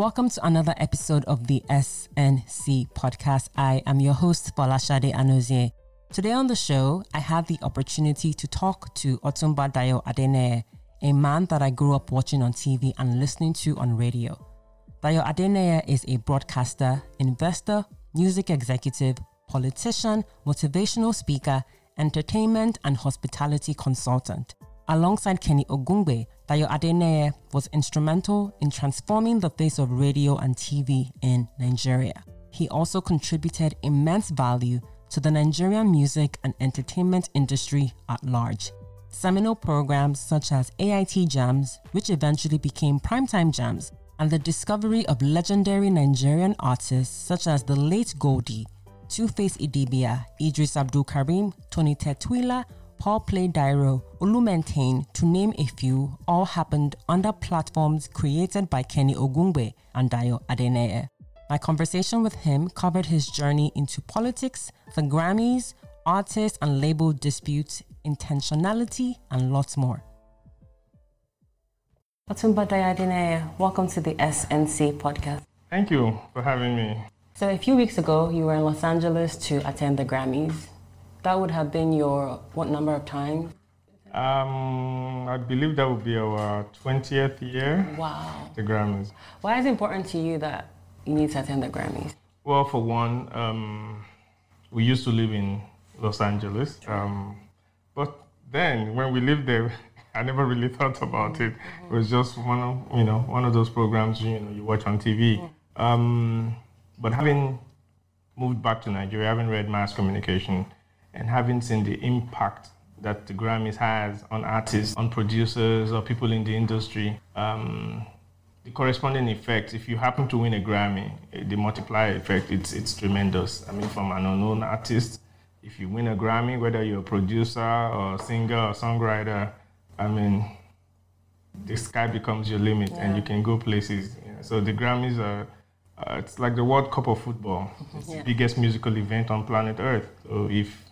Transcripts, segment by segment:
Welcome to another episode of the SNC podcast. I am your host, Bolashade Anozie. Today on the show, I had the opportunity to talk to Otunba Dayo Adeneye, a man that I grew up watching on TV and listening to on radio. Dayo Adeneye is a broadcaster, investor, music executive, politician, motivational speaker, entertainment and hospitality consultant. Alongside Kenny Ogungbe, Dayo Adeneye was instrumental in transforming the face of radio and TV in Nigeria. He also contributed immense value to the Nigerian music and entertainment industry at large. Seminal programs such as AIT Jams, which eventually became Primetime Jams, and the discovery of legendary Nigerian artists such as the late Goldie, Two Face Idibia, Idris Abdulkareem, Tony Tetuila, Paul Play Dairo, Olu Maintain, to name a few, all happened under platforms created by Kenny Ogungbe and Dayo Adeneye. My conversation with him covered his journey into politics, the Grammys, artists and label disputes, intentionality, and lots more. Otunba Dayo Adeneye, welcome to the SNC podcast. Thank you for having me. So, a few weeks ago, you were in Los Angeles to attend the Grammys. That would have been your what number of times? Um, I believe that would be our 20th year. Wow. The Grammys. Why is it important to you that you need to attend the Grammys? Well, for one, um, we used to live in Los Angeles. Um, but then when we lived there, I never really thought about it. It was just one of you know one of those programs you know you watch on TV. Um, but having moved back to Nigeria, having read mass communication, and having seen the impact that the Grammys has on artists, on producers, or people in the industry, um, the corresponding effect, if you happen to win a Grammy, eh, the multiplier effect, it's, it's tremendous. I mean, from an unknown artist, if you win a Grammy, whether you're a producer or a singer or songwriter, I mean, the sky becomes your limit and you can go places. You know. So the Grammys are, uh, it's like the World Cup of football. It's Yeah. the biggest musical event on planet Earth. So if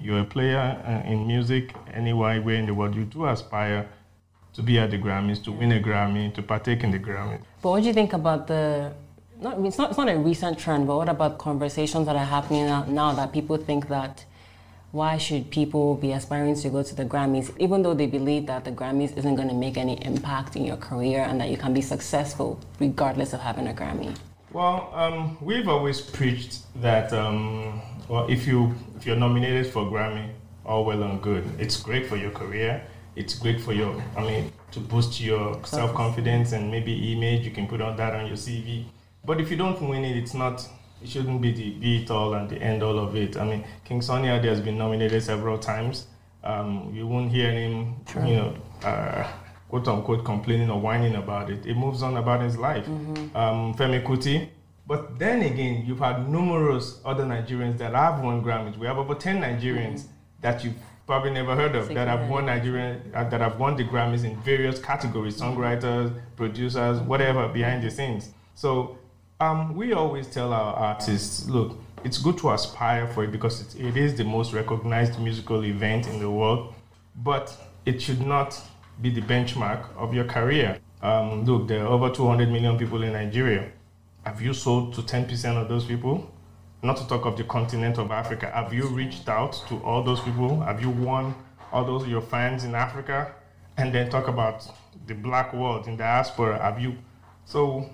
you're a player uh, in music anywhere where in the world, you do aspire to be at the Grammys, to win a Grammy, to partake in the Grammy. But what do you think about the? Not, it's not. It's not a recent trend, but what about conversations that are happening now, now that people think that why should people be aspiring to go to the Grammys, even though they believe that the Grammys isn't going to make any impact in your career and that you can be successful regardless of having a Grammy? Well, um, we've always preached that um, well, if you if you're nominated for Grammy, all well and good. It's great for your career. It's great for your, I mean, to boost your self confidence and maybe image. You can put on that on your CV. But if you don't win it, it's not. It shouldn't be the be it all and the end all of it. I mean, King Sonny Ade has been nominated several times. Um, you won't hear him, True. you know, uh, quote unquote, complaining or whining about it. It moves on about his life. Um, Femi Kuti. But then again, you've had numerous other Nigerians that have won Grammys. We have over 10 Nigerians that you've probably never heard of that have won Nigerian uh, that have won the Grammys in various categories, songwriters, producers, whatever behind the scenes. So um, we always tell our artists, look, it's good to aspire for it because it, it is the most recognized musical event in the world, but it should not be the benchmark of your career. Um, look, there are over 200 million people in Nigeria. Have you sold to 10% of those people? Not to talk of the continent of Africa. Have you reached out to all those people? Have you won all those your fans in Africa? And then talk about the black world in diaspora. Have you? So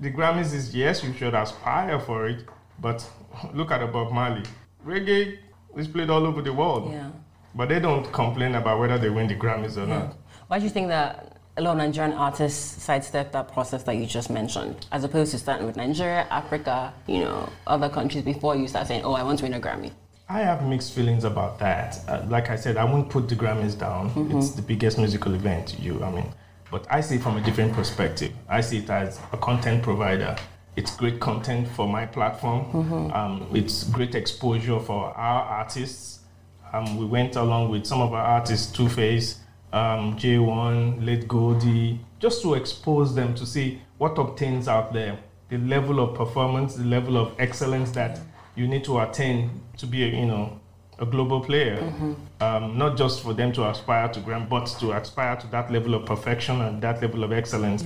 the Grammys is yes, you should aspire for it, but look at Bob Marley. Reggae is played all over the world, Yeah. but they don't complain about whether they win the Grammys or not. Why do you think that a lot of Nigerian artists sidestep that process that you just mentioned, as opposed to starting with Nigeria, Africa, you know, other countries before you start saying, "Oh, I want to win a Grammy"? I have mixed feelings about that. Uh, like I said, I won't put the Grammys down. It's the biggest musical event. You, I mean, but I see it from a different perspective. I see it as a content provider. It's great content for my platform. Um, it's great exposure for our artists. Um, we went along with some of our artists, Two Face, um, J1, Late Goldie, just to expose them to see what obtains out there, the level of performance, the level of excellence that you need to attain to be, a, you know, a global player. Um, not just for them to aspire to Gram, but to aspire to that level of perfection and that level of excellence.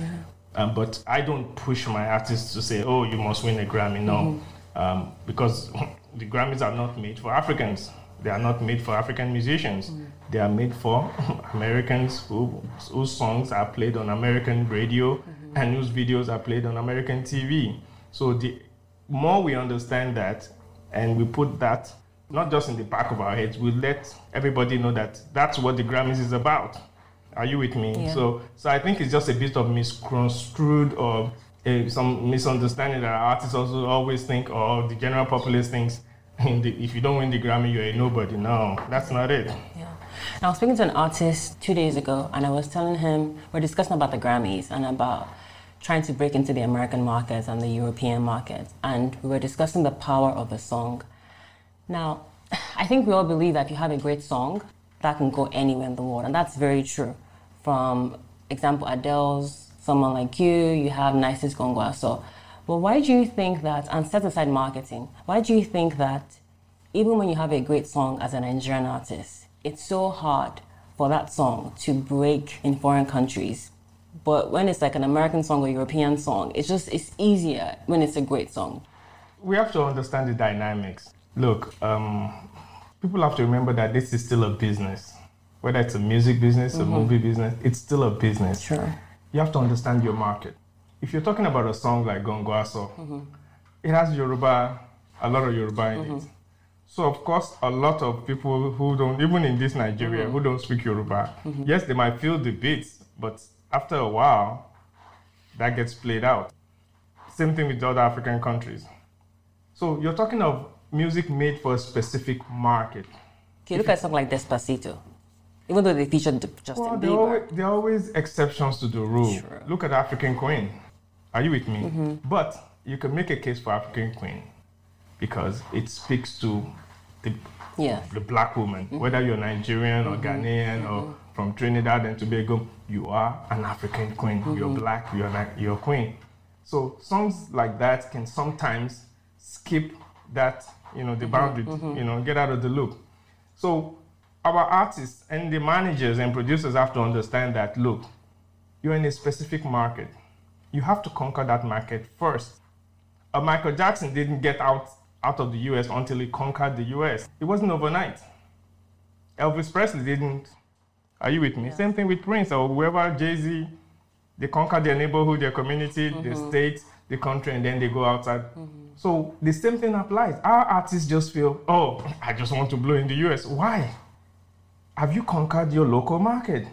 Um, but I don't push my artists to say, "Oh, you must win a Grammy." No, mm-hmm. um, because the Grammys are not made for Africans. They are not made for African musicians. Mm. They are made for Americans who, whose songs are played on American radio mm-hmm. and whose videos are played on American TV. So the more we understand that and we put that not just in the back of our heads, we let everybody know that that's what the Grammys is about. Are you with me? Yeah. So, so I think it's just a bit of misconstrued or uh, some misunderstanding that artists also always think, or the general populace thinks, the, if you don't win the Grammy, you're a nobody. No, that's not it. Yeah. I was speaking to an artist two days ago, and I was telling him we're discussing about the Grammys and about trying to break into the American markets and the European markets, and we were discussing the power of the song. Now, I think we all believe that if you have a great song, that can go anywhere in the world, and that's very true. From example, Adele's "Someone Like You," you have "9ice's Gongo Aso." So, well, why do you think that? And set aside marketing, why do you think that even when you have a great song as a Nigerian artist, it's so hard for that song to break in foreign countries but when it's like an American song or European song, it's just it's easier when it's a great song. We have to understand the dynamics. Look, um, people have to remember that this is still a business. Whether it's a music business, mm-hmm. a movie business, it's still a business. Sure. You have to understand your market. If you're talking about a song like Gongo Aso, mm-hmm. it has Yoruba, a lot of Yoruba in mm-hmm. it. So of course, a lot of people who don't, even in this Nigeria, mm-hmm. who don't speak Yoruba, yes, they might feel the beats, but after a while, that gets played out. Same thing with other African countries. So you're talking of music made for a specific market. Okay, look at something like Despacito. Even though they featured Justin well, Bieber. Always, there are always exceptions to the rule. Sure. Look at African Queen. Are you with me? Mm-hmm. But you can make a case for African Queen because it speaks to the, yeah. the black woman, mm-hmm. whether you're Nigerian or mm-hmm. Ghanaian or mm-hmm from Trinidad and Tobago, you are an African queen. Mm-hmm. You're black, you're like you're queen. So songs like that can sometimes skip that, you know, the mm-hmm. boundary, mm-hmm. you know, get out of the loop. So our artists and the managers and producers have to understand that look, you're in a specific market. You have to conquer that market first. Uh, Michael Jackson didn't get out out of the US until he conquered the US. It wasn't overnight. Elvis Presley didn't are you with me? Yeah. Same thing with Prince or whoever, Jay Z. They conquer their neighborhood, their community, mm-hmm. the state, the country, and then they go outside. Mm-hmm. So the same thing applies. Our artists just feel, oh, I just want to blow in the US. Why? Have you conquered your local market?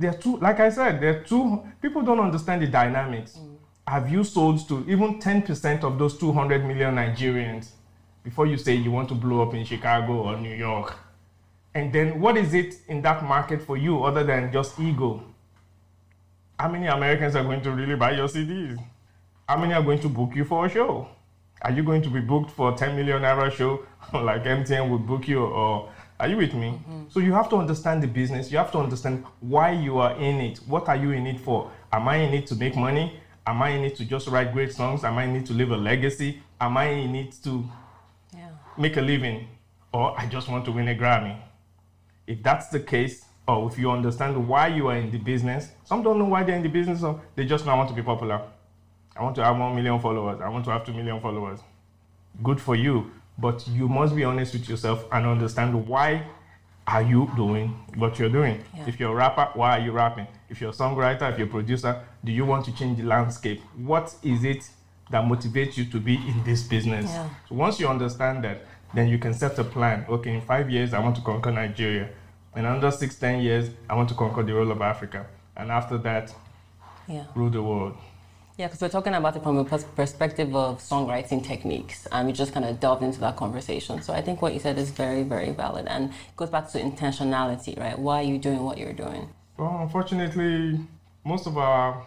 There are two, like I said, there are two, people don't understand the dynamics. Mm. Have you sold to even 10% of those 200 million Nigerians before you say you want to blow up in Chicago or New York? And then what is it in that market for you other than just ego? How many Americans are going to really buy your CDs? How many are going to book you for a show? Are you going to be booked for a 10 million naira show like MTN would book you or are you with me? Mm-hmm. So you have to understand the business. You have to understand why you are in it. What are you in it for? Am I in it to make money? Am I in it to just write great songs? Am I in it to leave a legacy? Am I in it to yeah. make a living? Or I just want to win a Grammy? If that's the case, or if you understand why you are in the business, some don't know why they're in the business, or they just now want to be popular. I want to have one million followers. I want to have two million followers. Good for you, but you must be honest with yourself and understand why are you doing what you're doing. Yeah. If you're a rapper, why are you rapping? If you're a songwriter, if you're a producer, do you want to change the landscape? What is it that motivates you to be in this business? Yeah. So once you understand that, then you can set a plan. Okay, in five years, I want to conquer Nigeria. In under six, ten years, I want to conquer the whole of Africa. And after that, yeah. rule the world. Yeah, because we're talking about it from a perspective of songwriting techniques, and we just kind of delved into that conversation. So I think what you said is very, very valid, and it goes back to intentionality, right? Why are you doing what you're doing? Well, unfortunately, most of our,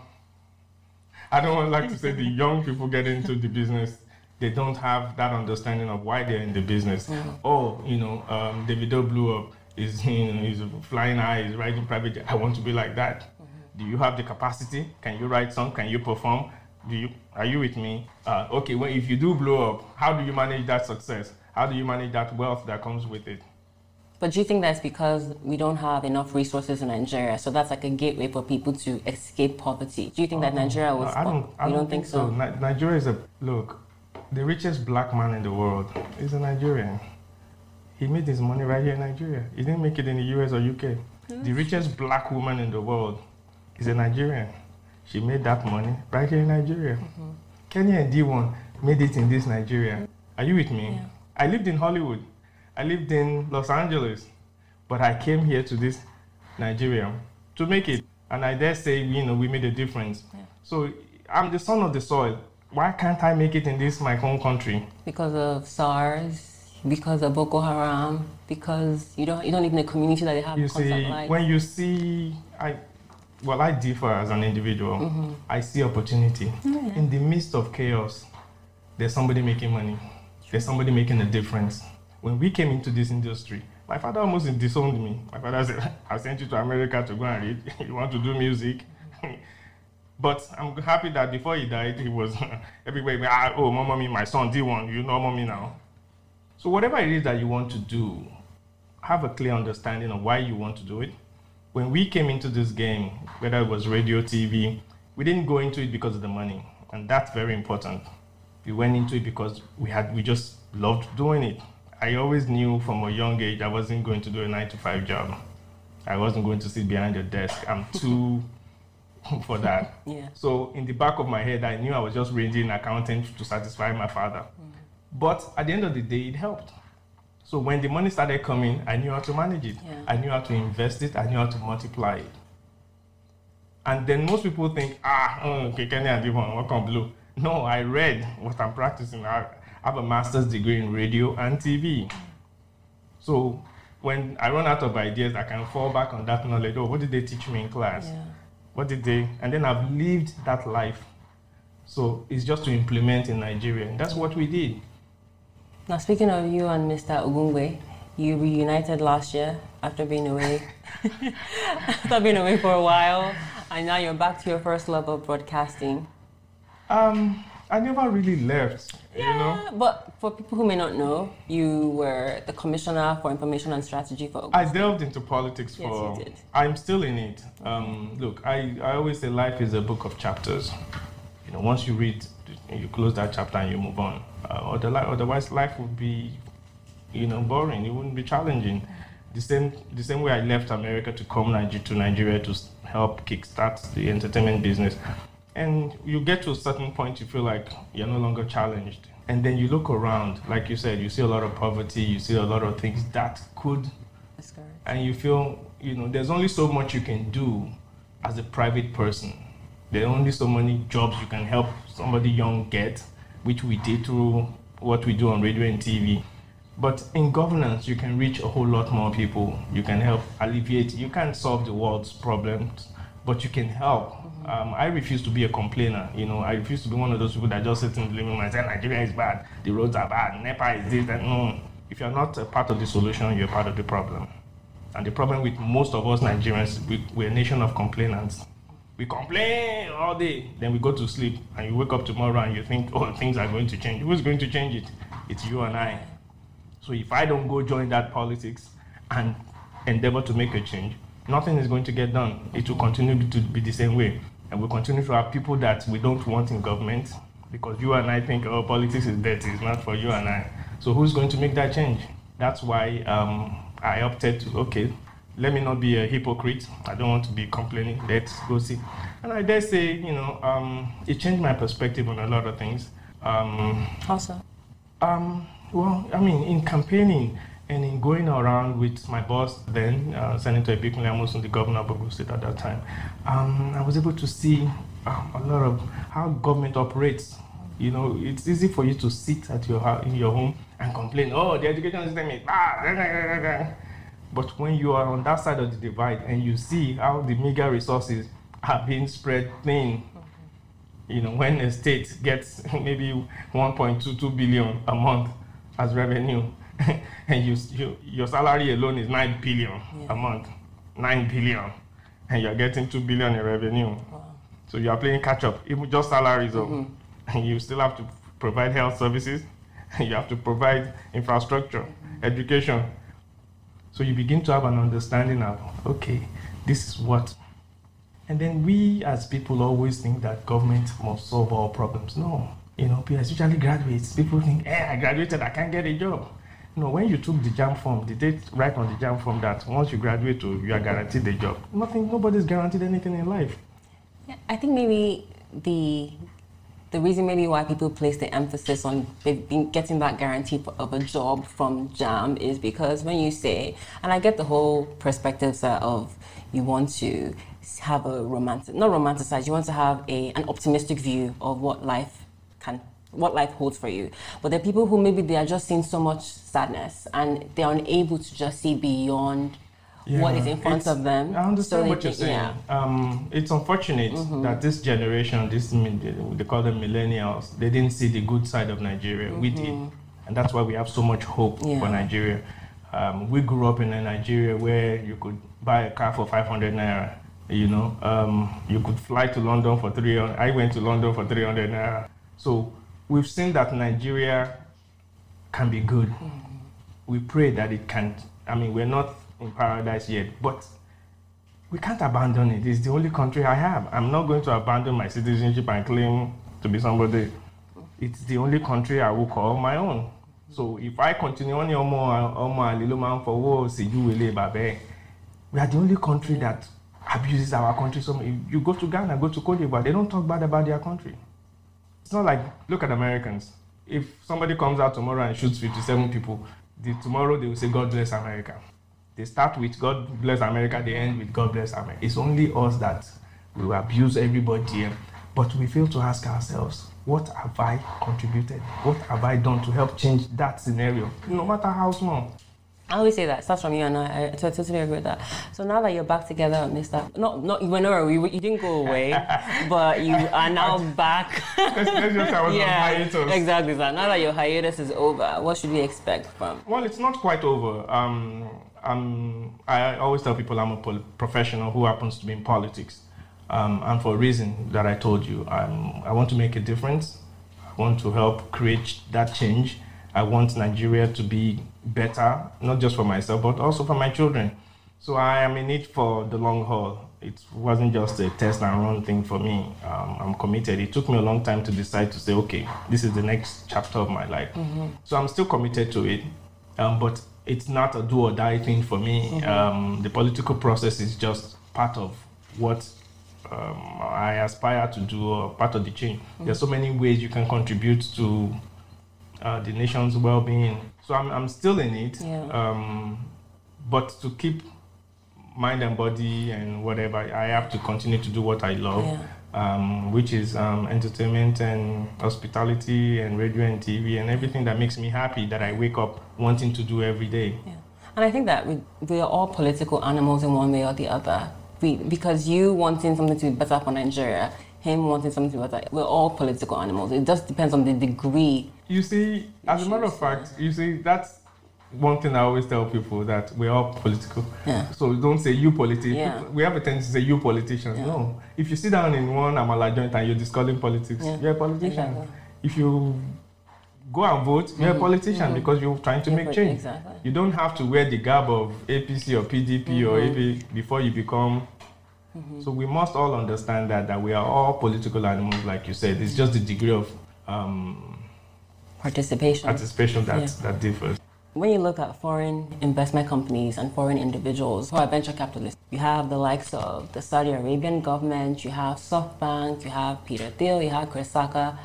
I don't like to say the young people get into the business, they don't have that understanding of why they're in the business. Mm-hmm. Oh, you know, um, Davido blew up is you know he's flying high, he's riding private jet. I want to be like that. Mm-hmm. Do you have the capacity? Can you write song? Can you perform? Do you are you with me? Uh, okay, well if you do blow up, how do you manage that success? How do you manage that wealth that comes with it? But do you think that's because we don't have enough resources in Nigeria? So that's like a gateway for people to escape poverty. Do you think that Nigeria was? I don't. I don't, don't think so? Ni- Nigeria is a look. The richest black man in the world is a Nigerian. He made his money right here in Nigeria. He didn't make it in the US or UK. The richest black woman in the world is a Nigerian. She made that money right here in Nigeria. Mm-hmm. Kenny and D1 made it in this Nigeria. Are you with me? Yeah. I lived in Hollywood. I lived in Los Angeles. But I came here to this Nigeria to make it. And I dare say, you know, we made a difference. Yeah. So I'm the son of the soil. Why can't I make it in this my home country? Because of SARS, because of Boko Haram, because you don't you don't live in a community that they have You see, light. when you see, I, well, I differ as an individual. I see opportunity Mm-hmm. Yeah. in the midst of chaos. There's somebody making money. There's somebody making a difference. When we came into this industry, my father almost disowned me. My father said, "I sent you to America to go and read. you want to do music." But I'm happy that before he died, he was everywhere. Ah, oh, mommy, my son, D1, you know mommy now. So whatever it is that you want to do, have a clear understanding of why you want to do it. When we came into this game, whether it was radio, TV, we didn't go into it because of the money, and that's very important. We went into it because we had we just loved doing it. I always knew from a young age I wasn't going to do a nine to five job. I wasn't going to sit behind a desk. I'm too for that. Yeah. So in the back of my head, I knew I was just reading accounting to satisfy my father. Mm. But at the end of the day, it helped. So when the money started coming, I knew how to manage it. Yeah. I knew how to invest it. I knew how to multiply it. And then most people think, ah, mm, okay, Kenny and D1, what can blue? No, I read what I'm practicing. I have a master's degree in radio and TV. So when I run out of ideas, I can fall back on that knowledge. Oh, what did they teach me in class? Yeah. What did they? And then I've lived that life. So it's just to implement in Nigeria. And that's what we did. Now, speaking of you and Mr. Ogungbe, you reunited last year after being away, after being away for a while, and now you're back to your first love of broadcasting. Um, I never really left, you know. Yeah, but for people who may not know, you were the commissioner for information and strategy for. I delved into politics Yes, for. you did. I'm still in it. Um, look, I, I always say life is a book of chapters. You know, once you read, you close that chapter and you move on. Uh, otherwise, otherwise, life would be, you know, boring. It wouldn't be challenging. The same, the same way I left America to come Niger- to Nigeria to help kickstart the entertainment business. And you get to a certain point, you feel like you're no longer challenged. And then you look around, like you said, you see a lot of poverty, you see a lot of things that could and you feel you know there's only so much you can do as a private person there are only so many jobs you can help somebody young get which we did through what we do on radio and tv but in governance you can reach a whole lot more people you can help alleviate you can't solve the world's problems but you can help um, I refuse to be a complainer. You know, I refuse to be one of those people that just sit in the living room and say Nigeria is bad, the roads are bad, NEPA is this, and no. If you're not a part of the solution, you're part of the problem. And the problem with most of us Nigerians, we, we're a nation of complainants. We complain all day, then we go to sleep, and you wake up tomorrow and you think, oh, things are going to change. Who's going to change it? It's you and I. So if I don't go join that politics and endeavor to make a change, nothing is going to get done. It will continue to be the same way. And we'll continue to have people that we don't want in government because you and I think, oh, politics is dirty, it's not for you and I. So who's going to make that change? That's why um, I opted to, okay, let me not be a hypocrite. I don't want to be complaining. Let's go see. And I dare say, you know, um, it changed my perspective on a lot of things. Um, Also, um, well, I mean, in campaigning and in going around with my boss then, uh, Senator Ibikunle Amosun, the governor of Ogun State at that time, um, I was able to see um, a lot of how government operates. You know, it's easy for you to sit at your in your home and complain, oh, the education system is bad. But when you are on that side of the divide and you see how the meager resources are being spread thin, you know, when a state gets maybe 1.22 billion a month as revenue, and you, you your salary alone is 9 billion Yeah. a month, 9 billion, and you're getting 2 billion in revenue. wow. So you are playing catch up, even just salaries, oh, and you still have to provide health services, you have to provide infrastructure, mm-hmm. education. So you begin to have an understanding of, okay, this is what. And then we as people always think that government must solve all problems. No. You know, especially graduates, people think, hey, I graduated, I can't get a job. No, when you took the JAMB form, did they write on the JAMB form that once you graduate, oh, you are guaranteed a job? Nothing, nobody's guaranteed anything in life. Yeah, I think maybe the the reason maybe why people place the emphasis on getting that guarantee of a job from JAMB is because when you say, and I get the whole perspective of you want to have a romantic, not romanticize, you want to have a an optimistic view of what life can what life holds for you. But there are people who maybe they are just seeing so much sadness and they're unable to just see beyond yeah, what is in front of them. I understand so what you're saying. Yeah. Um, it's unfortunate mm-hmm. that this generation, this they call them millennials, they didn't see the good side of Nigeria. Mm-hmm. We did, and that's why we have so much hope yeah. for Nigeria. Um, we grew up in a Nigeria where you could buy a car for 500 naira. You know, um, you could fly to London for 300. I went to London for 300 naira. So we've seen that Nigeria can be good. Mm-hmm. We pray that it can. I mean, we're not in paradise yet, but we can't abandon it. It's the only country I have. I'm not going to abandon my citizenship and claim to be somebody. It's the only country I will call my own. So if I continue on your more for war, see you will we are the only country that abuses our country. So you go to Ghana, go to Cote d'Ivoire, they don't talk bad about their country. It's not like look at Americans. If somebody comes out tomorrow and shoots 57 people, the, tomorrow they will say God bless America. They start with God bless America, they end with God bless America. It's only us that will abuse everybody, but we fail to ask ourselves, what have I contributed? What have I done to help change that scenario, no matter how small? I always say that it starts from you, and I, I totally agree with that. So now that you're back together, Mister, not not you away, you, you didn't go away, but you are now back. let's, let's just say yeah, Exactly. So now that your hiatus is over, what should we expect from? Well, it's not quite over. Um, I'm, I always tell people I'm a pol- professional who happens to be in politics. Um, and for a reason that I told you, I'm, I want to make a difference. I want to help create that change. I want Nigeria to be better, not just for myself, but also for my children. So I am in it for the long haul. It wasn't just a test and run thing for me. Um, I'm committed. It took me a long time to decide to say, okay, this is the next chapter of my life. Mm-hmm. So I'm still committed to it. Um, but it's not a do or die thing for me. Mm-hmm. Um, the political process is just part of what um, I aspire to do, or part of the change. Mm-hmm. There's so many ways you can contribute to uh, the nation's well-being. So I'm, I'm still in it, yeah. um, but to keep mind and body and whatever, I have to continue to do what I love. Yeah um, which is um, entertainment and hospitality and radio and TV and everything that makes me happy that I wake up wanting to do every day. Yeah. And I think that we, we are all political animals in one way or the other. We, because you wanting something to be better for Nigeria, him wanting something to be better, we're all political animals. It just depends on the degree. You see, as a matter of fact, you see, that's one thing I always tell people that we're all political. Yeah. So don't say you politician. Yeah. We have a tendency to say you politicians. Yeah. No. If you sit down in one Amala joint and you're discussing politics, yeah. you're a politician. Exactly. If you go and vote, you're mm-hmm. a politician mm-hmm. because you're trying to make change. Exactly. You don't have to wear the garb of APC or PDP mm-hmm. or AP before you become. Mm-hmm. So we must all understand that that we are all political animals, like you said. It's just the degree of um, participation participation that that differs. When you look at foreign investment companies and foreign individuals who are venture capitalists, you have the likes of the Saudi Arabian government, you have SoftBank, you have Peter Thiel, you have Chris Sacca.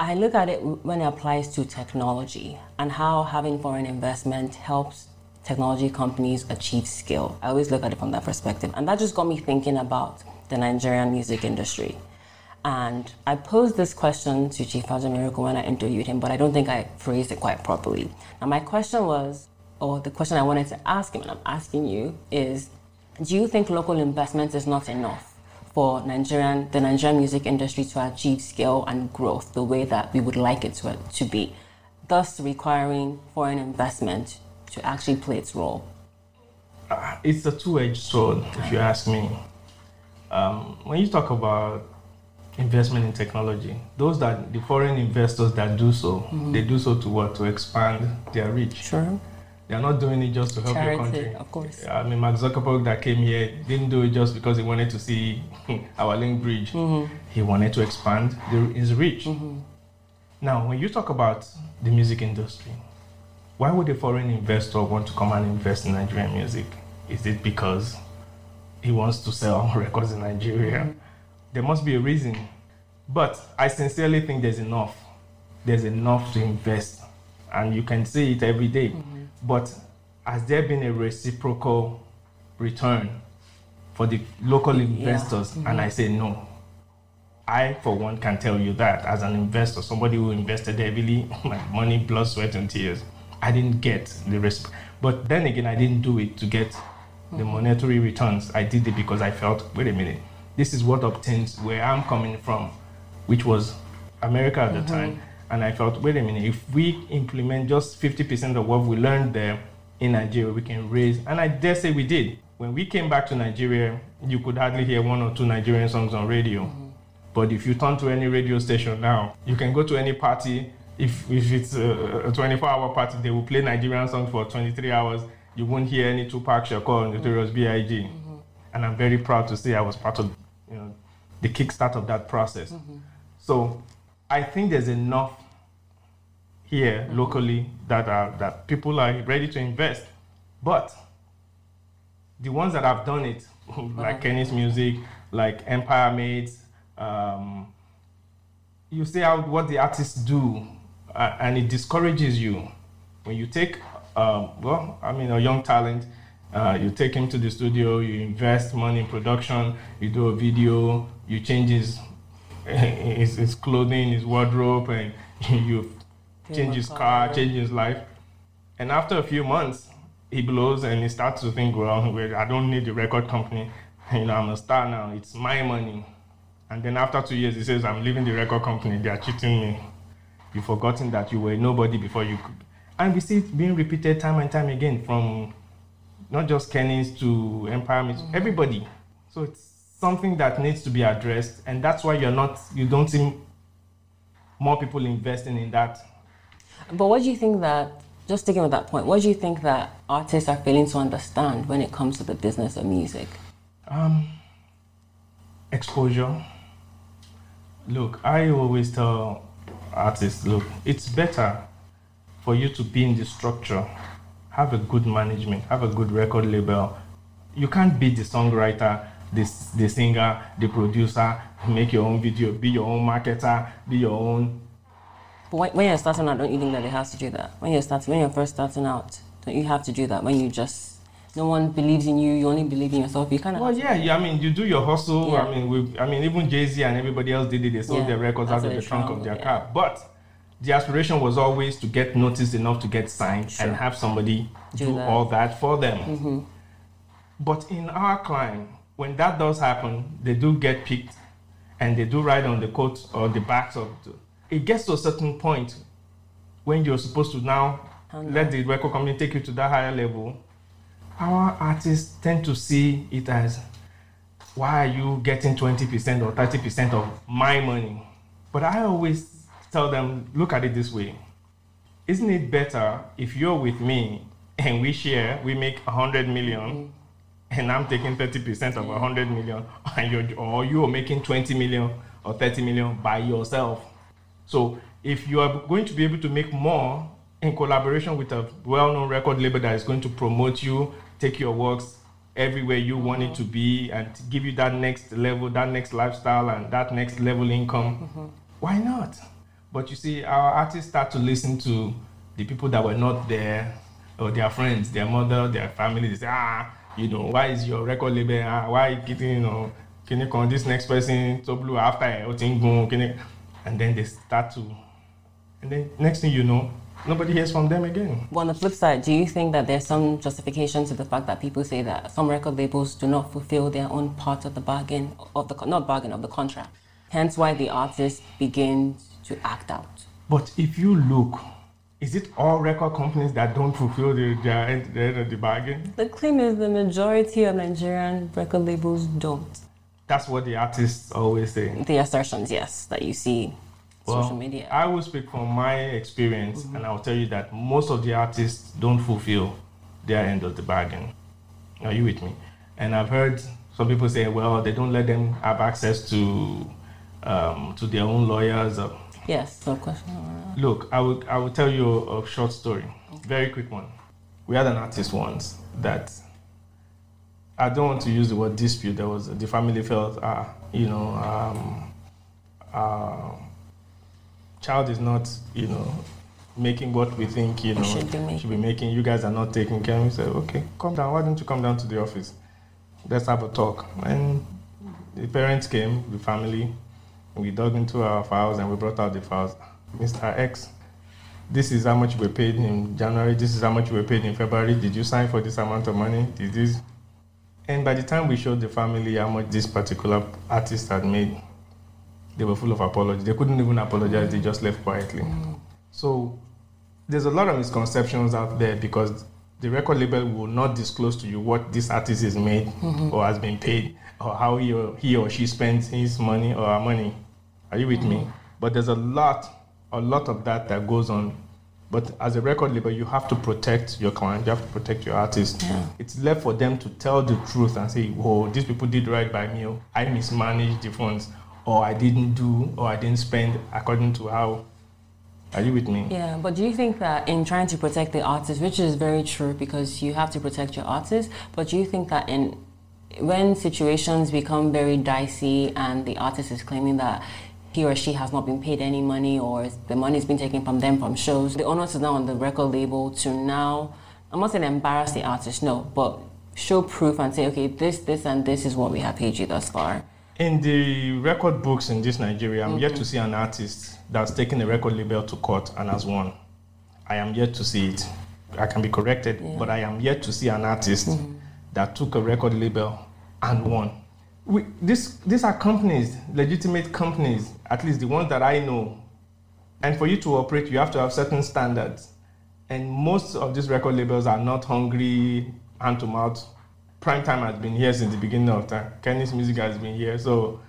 I look at it when it applies to technology and how having foreign investment helps technology companies achieve scale. I always look at it from that perspective. And that just got me thinking about the Nigerian music industry. And I posed this question to Chief Miracle when I interviewed him, but I don't think I phrased it quite properly. Now, my question was, or the question I wanted to ask him, and I'm asking you, is do you think local investment is not enough for Nigerian, the Nigerian music industry to achieve scale and growth the way that we would like it to, to be, thus requiring foreign investment to actually play its role? Uh, it's a two edged sword, if you ask me. Um, when you talk about investment in technology. Those that the foreign investors that do so, mm-hmm. they do so to what? To expand their reach. Sure. They're not doing it just to help Charity, your country. of course. I mean, Mark Zuckerberg that came here didn't do it just because he wanted to see our link bridge. Mm-hmm. He wanted to expand the, his reach. Now, when you talk about the music industry, why would a foreign investor want to come and invest in Nigerian music? Is it because he wants to sell records in Nigeria? There must be a reason. But I sincerely think there's enough. There's enough to invest. And you can see it every day. Mm-hmm. But has there been a reciprocal return for the local investors? And mm-hmm. I say no. I, for one, can tell you that as an investor, somebody who invested heavily, my money, blood, sweat, and tears, I didn't get the risk. But then again, I didn't do it to get the mm-hmm. monetary returns. I did it because I felt, wait a minute, this is what obtains where I'm coming from, which was America at the mm-hmm. time. And I felt, wait a minute, if we implement just 50% of what we learned there in Nigeria, we can raise, and I dare say we did. When we came back to Nigeria, you could hardly hear one or two Nigerian songs on radio. Mm-hmm. But if you turn to any radio station now, you can go to any party. If, if it's a 24 hour party, they will play Nigerian songs for 23 hours. You won't hear any Tupac Shakur or Notorious B.I.G. Mm-hmm. And I'm very proud to say I was part of the kickstart of that process. So I think there's enough here locally that are, that people are ready to invest. But the ones that have done it, like Kennis Music, like Empire Mates, um, you see how what the artists do, uh, and it discourages you when you take, um, well, I mean, a young talent. Uh, you take him to the studio, you invest money in production, you do a video, you change his his, his clothing, his wardrobe, and you change his car, change his life. And after a few months, he blows and he starts to think, well, I don't need the record company. You know, I'm a star now. It's my money. And then after two years, he says, I'm leaving the record company. They are cheating me. You've forgotten that you were nobody before you could. And we see it being repeated time and time again from not just Kennis to Empire, Meets- mm. everybody. So it's something that needs to be addressed. And that's why you're not, you don't see more people investing in that But what do you think that, just sticking with that point, what do you think that artists are failing to understand when it comes to the business of music? Um, exposure. Look, I always tell artists, look, it's better for you to be in the structure, have a good management, have a good record label. You can't be the songwriter, the, the singer, the producer, make your own video, be your own marketer, be your own. But when, you're starting out, don't you think that it has to do that? When you're starting, when you're first starting out, don't you have to do that? When you just, no one believes in you, you only believe in yourself. You kind of. Well, yeah, yeah, I mean, you do your hustle. Yeah. I mean, we, I mean, even Jay Z and everybody else did it. They sold Yeah, their records out of the trunk of their yeah. car. But the aspiration was always to get noticed enough to get signed Sure. and have somebody Do do, that. all that for them. Mm-hmm. But in our climb, when that does happen, they do get picked and they do ride on the coat or the backs of. The, it gets to a certain point when you're supposed to now Handle. let the record company take you to that higher level. Our artists tend to see it as why are you getting 20% or 30% of my money? But I always tell them, look at it this way. Isn't it better if you're with me and we share, we make 100 million mm. And I'm taking 30% of 100 million and you're, or you're making 20 million or 30 million by yourself? So if you are going to be able to make more in collaboration with a well-known record label that is going to promote you, take your works everywhere you want it to be, and give you that next level, that next lifestyle, and that next level income, why not? But you see, our artists start to listen to the people that were not there, or their friends, their mother, their family. They say, ah, you know, why is your record label? Ah, why you getting, you know, can you call this next person to blue after Otingun? Can you? And then they start to, and then next thing you know, nobody hears from them again. But on the flip side, do you think that there's some justification to the fact that people say that some record labels do not fulfill their own part of the bargain of the not bargain of the contract? Hence, why the artists begin to act out. But if you look, is it all record companies that don't fulfill the, their end, end of the bargain? The claim is the majority of Nigerian record labels don't. That's what the artists always say. The assertions, yes, that you see well, social media? I will speak from my experience, mm-hmm. and I'll tell you that most of the artists don't fulfill their end of the bargain. Are you with me? And I've heard some people say, well, they don't let them have access to um, to their own lawyers. Yes, no question. Look, I will I will tell you a, short story, very quick one. We had an artist once that I don't want to use the word dispute. There was the family felt, ah, you know, um, uh, child is not, you know, making what we think, you know, should be. Should be making. You guys are not taking care. We said, okay, come down. Why don't you come down to the office? Let's have a talk. And the parents came, the family. We dug into our files and we brought out the files. Mr. X, this is how much we paid in January. This is how much we paid in February. Did you sign for this amount of money? Did this? And by the time we showed the family how much this particular artist had made, they were full of apologies. They couldn't even apologize. They just left quietly. So there's a lot of misconceptions out there because the record label will not disclose to you what this artist is made mm-hmm. or has been paid or how he or, he or she spends his money or her money. Are you with mm-hmm. me? But there's a lot, a lot of that that goes on. But as a record label, you have to protect your client. You have to protect your artist. Yeah. It's left for them to tell the truth and say, "Whoa, these people did right by me. I mismanaged the funds, or I didn't do, or I didn't spend according to how are you with me? Yeah, but do you think that in trying to protect the artist, which is very true because you have to protect your artist, but do you think that in when situations become very dicey and the artist is claiming that he or she has not been paid any money or the money has been taken from them from shows, the onus is now on the record label to now, I'm not saying embarrass the artist, no, but show proof and say, okay, this, this, and this is what we have paid you thus far. In the record books in this Nigeria, I'm mm-hmm. yet to see an artist that's taken a record label to court and has won. I am yet to see it. I can be corrected, yeah. but I am yet to see an artist mm-hmm. that took a record label and won. We, this, these are companies, legitimate companies, at least the ones that I know. And for you to operate, you have to have certain standards. And most of these record labels are not hungry, hand to mouth. Prime time has been here since the beginning of time. Kennis music has been here. So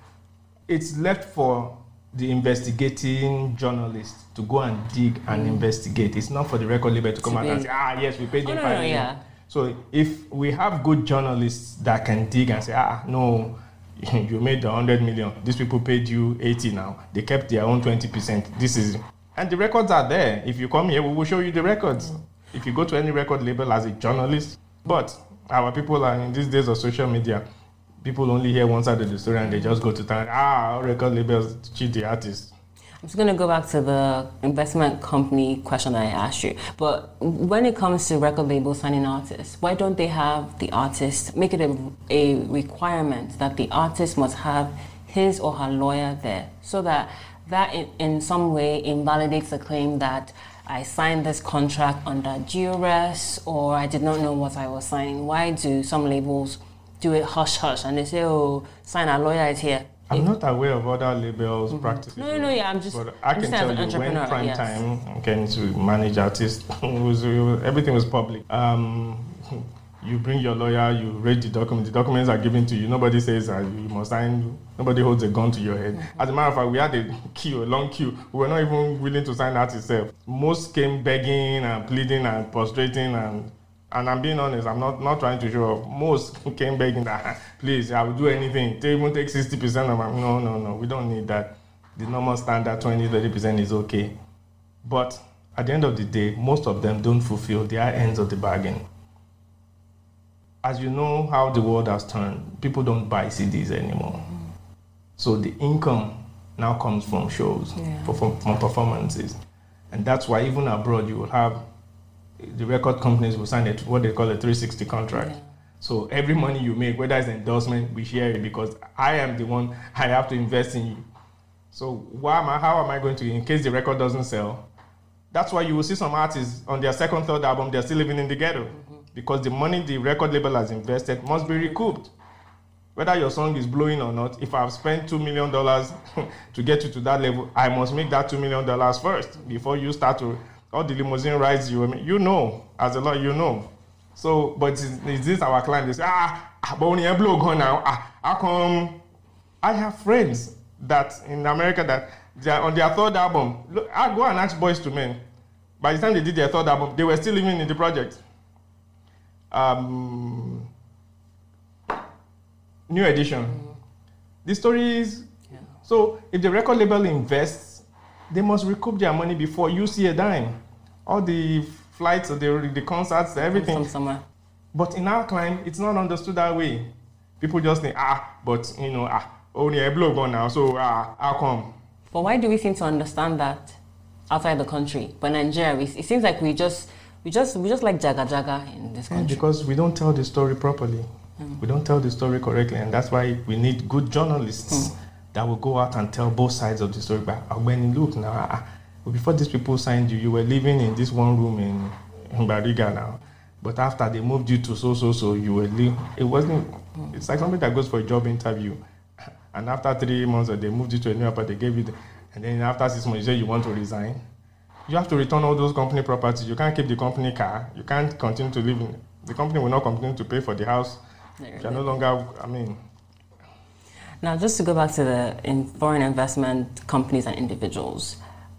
it's left for the investigating journalist to go and dig and mm. investigate. It's not for the record label to come out and say, ah, yes, we paid oh, him five million. Yeah. So if we have good journalists that can dig and say, ah, no, you made the 100 million. These people paid you 80 now. They kept their own 20%. This is, and the records are there. If you come here, we will show you the records. If you go to any record label as a journalist, but our people are in these days of social media people only hear one side of the story and they just go to town. Ah, record labels cheat the artists. I'm just going to go back to the investment company question that I asked you. But when it comes to record labels signing artists, why don't they have the artist make it a, a requirement that the artist must have his or her lawyer there so that that in, in some way invalidates the claim that I signed this contract under duress or I did not know what I was signing. Why do some labels do it hush hush and they say, oh, sign our lawyer is here. I'm not aware of other labels mm-hmm. practices. No, no, yeah, I'm just. But I can tell you when prime yes. time came to manage artists, was, everything was public. Um, you bring your lawyer, you read the document. The documents are given to you. Nobody says uh, you must sign. Nobody holds a gun to your head. Mm-hmm. As a matter of fact, we had a queue, a long queue. We were not even willing to sign that itself. Most came begging and pleading and prostrating and and I'm being honest, I'm not, not trying to show off. Most came begging that, please, I will do anything. They even take 60% of my, no, no, no, we don't need that. The normal standard 20, 30% is okay. But at the end of the day, most of them don't fulfill their ends of the bargain. As you know how the world has turned, people don't buy CDs anymore. So the income now comes from shows, yeah. from, from performances. And that's why even abroad you will have the record companies will sign it what they call a 360 contract. Yeah. So every money you make, whether it's endorsement, we share it because I am the one I have to invest in you. So why am I, how am I going to, in case the record doesn't sell? That's why you will see some artists on their second, third album, they're still living in the ghetto mm-hmm. because the money the record label has invested must be recouped. Whether your song is blowing or not, if I've spent $2 million to get you to that level, I must make that $2 million first before you start to all the limousine rides you, I mean, you know, as a lawyer, you know. So, but is, is this our client? They say, ah, ah but when you blow gone now, ah, how come? I have friends that in America that they are on their third album. Look, I go and ask Boyz II Men. By the time they did their third album, they were still living in the project. Um, new edition. The story is Yeah. so if the record label invests, they must recoup their money before you see a dime. All the flights, the the concerts, everything. Somewhere. But in our climb, it's not understood that way. People just think, ah, but you know, ah, only a blow gone now, so ah, how come? But why do we seem to understand that outside the country? But Nigeria, we, it seems like we just we just we just like jaga jaga in this country. because we don't tell the story properly. We don't tell the story correctly, and that's why we need good journalists that will go out and tell both sides of the story. But when you look now, ah, before these people signed you, you were living in this one room in, in Bariga now. But after they moved you to so so so, you were living. It wasn't. It's like somebody that goes for a job interview, and after three months, they moved you to a new apartment, they gave you, the, and then after six months, you say you want to resign. You have to return all those company properties. You can't keep the company car. You can't continue to live in. The company will not continue to pay for the house. There You're no longer. I mean, Now, just to go back to the in foreign investment companies and individuals,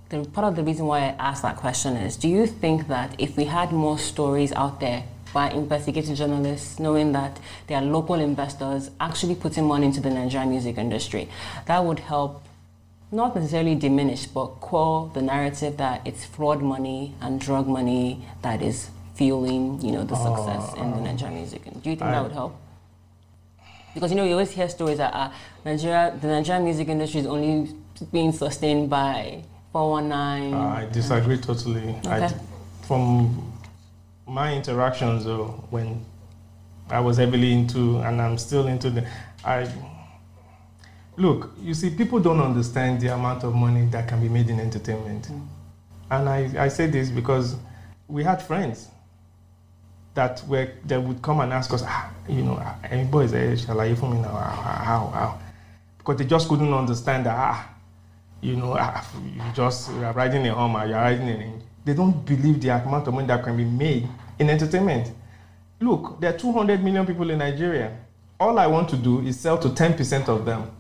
the part of the reason why I asked that question is: Do you think that if we had more stories out there by investigative journalists, knowing that there are local investors actually putting money into the Nigerian music industry, that would help not necessarily diminish, but quell the narrative that it's fraud money and drug money that is fueling, you know, the success in the Nigerian music. industry. Do you think I- that would help? Because you know you always hear stories that uh, Nigeria, the Nigerian music industry is only being sustained by 419. I disagree totally. I, Okay. from my interactions, though, when I was heavily into, and I'm still into the, I look. You see, people don't understand the amount of money that can be made in entertainment, and I, I say this because we had friends that were that would come and ask us, ah, you know, ah, any boys, eh, shall I for me now? How, how, how? Because they just couldn't understand that, ah, you know, ah, you just you are riding a Hummer, you're riding an engine. They don't believe the amount of money that can be made in entertainment. Look, there are 200 million people in Nigeria. All I want to do is sell to 10% of them.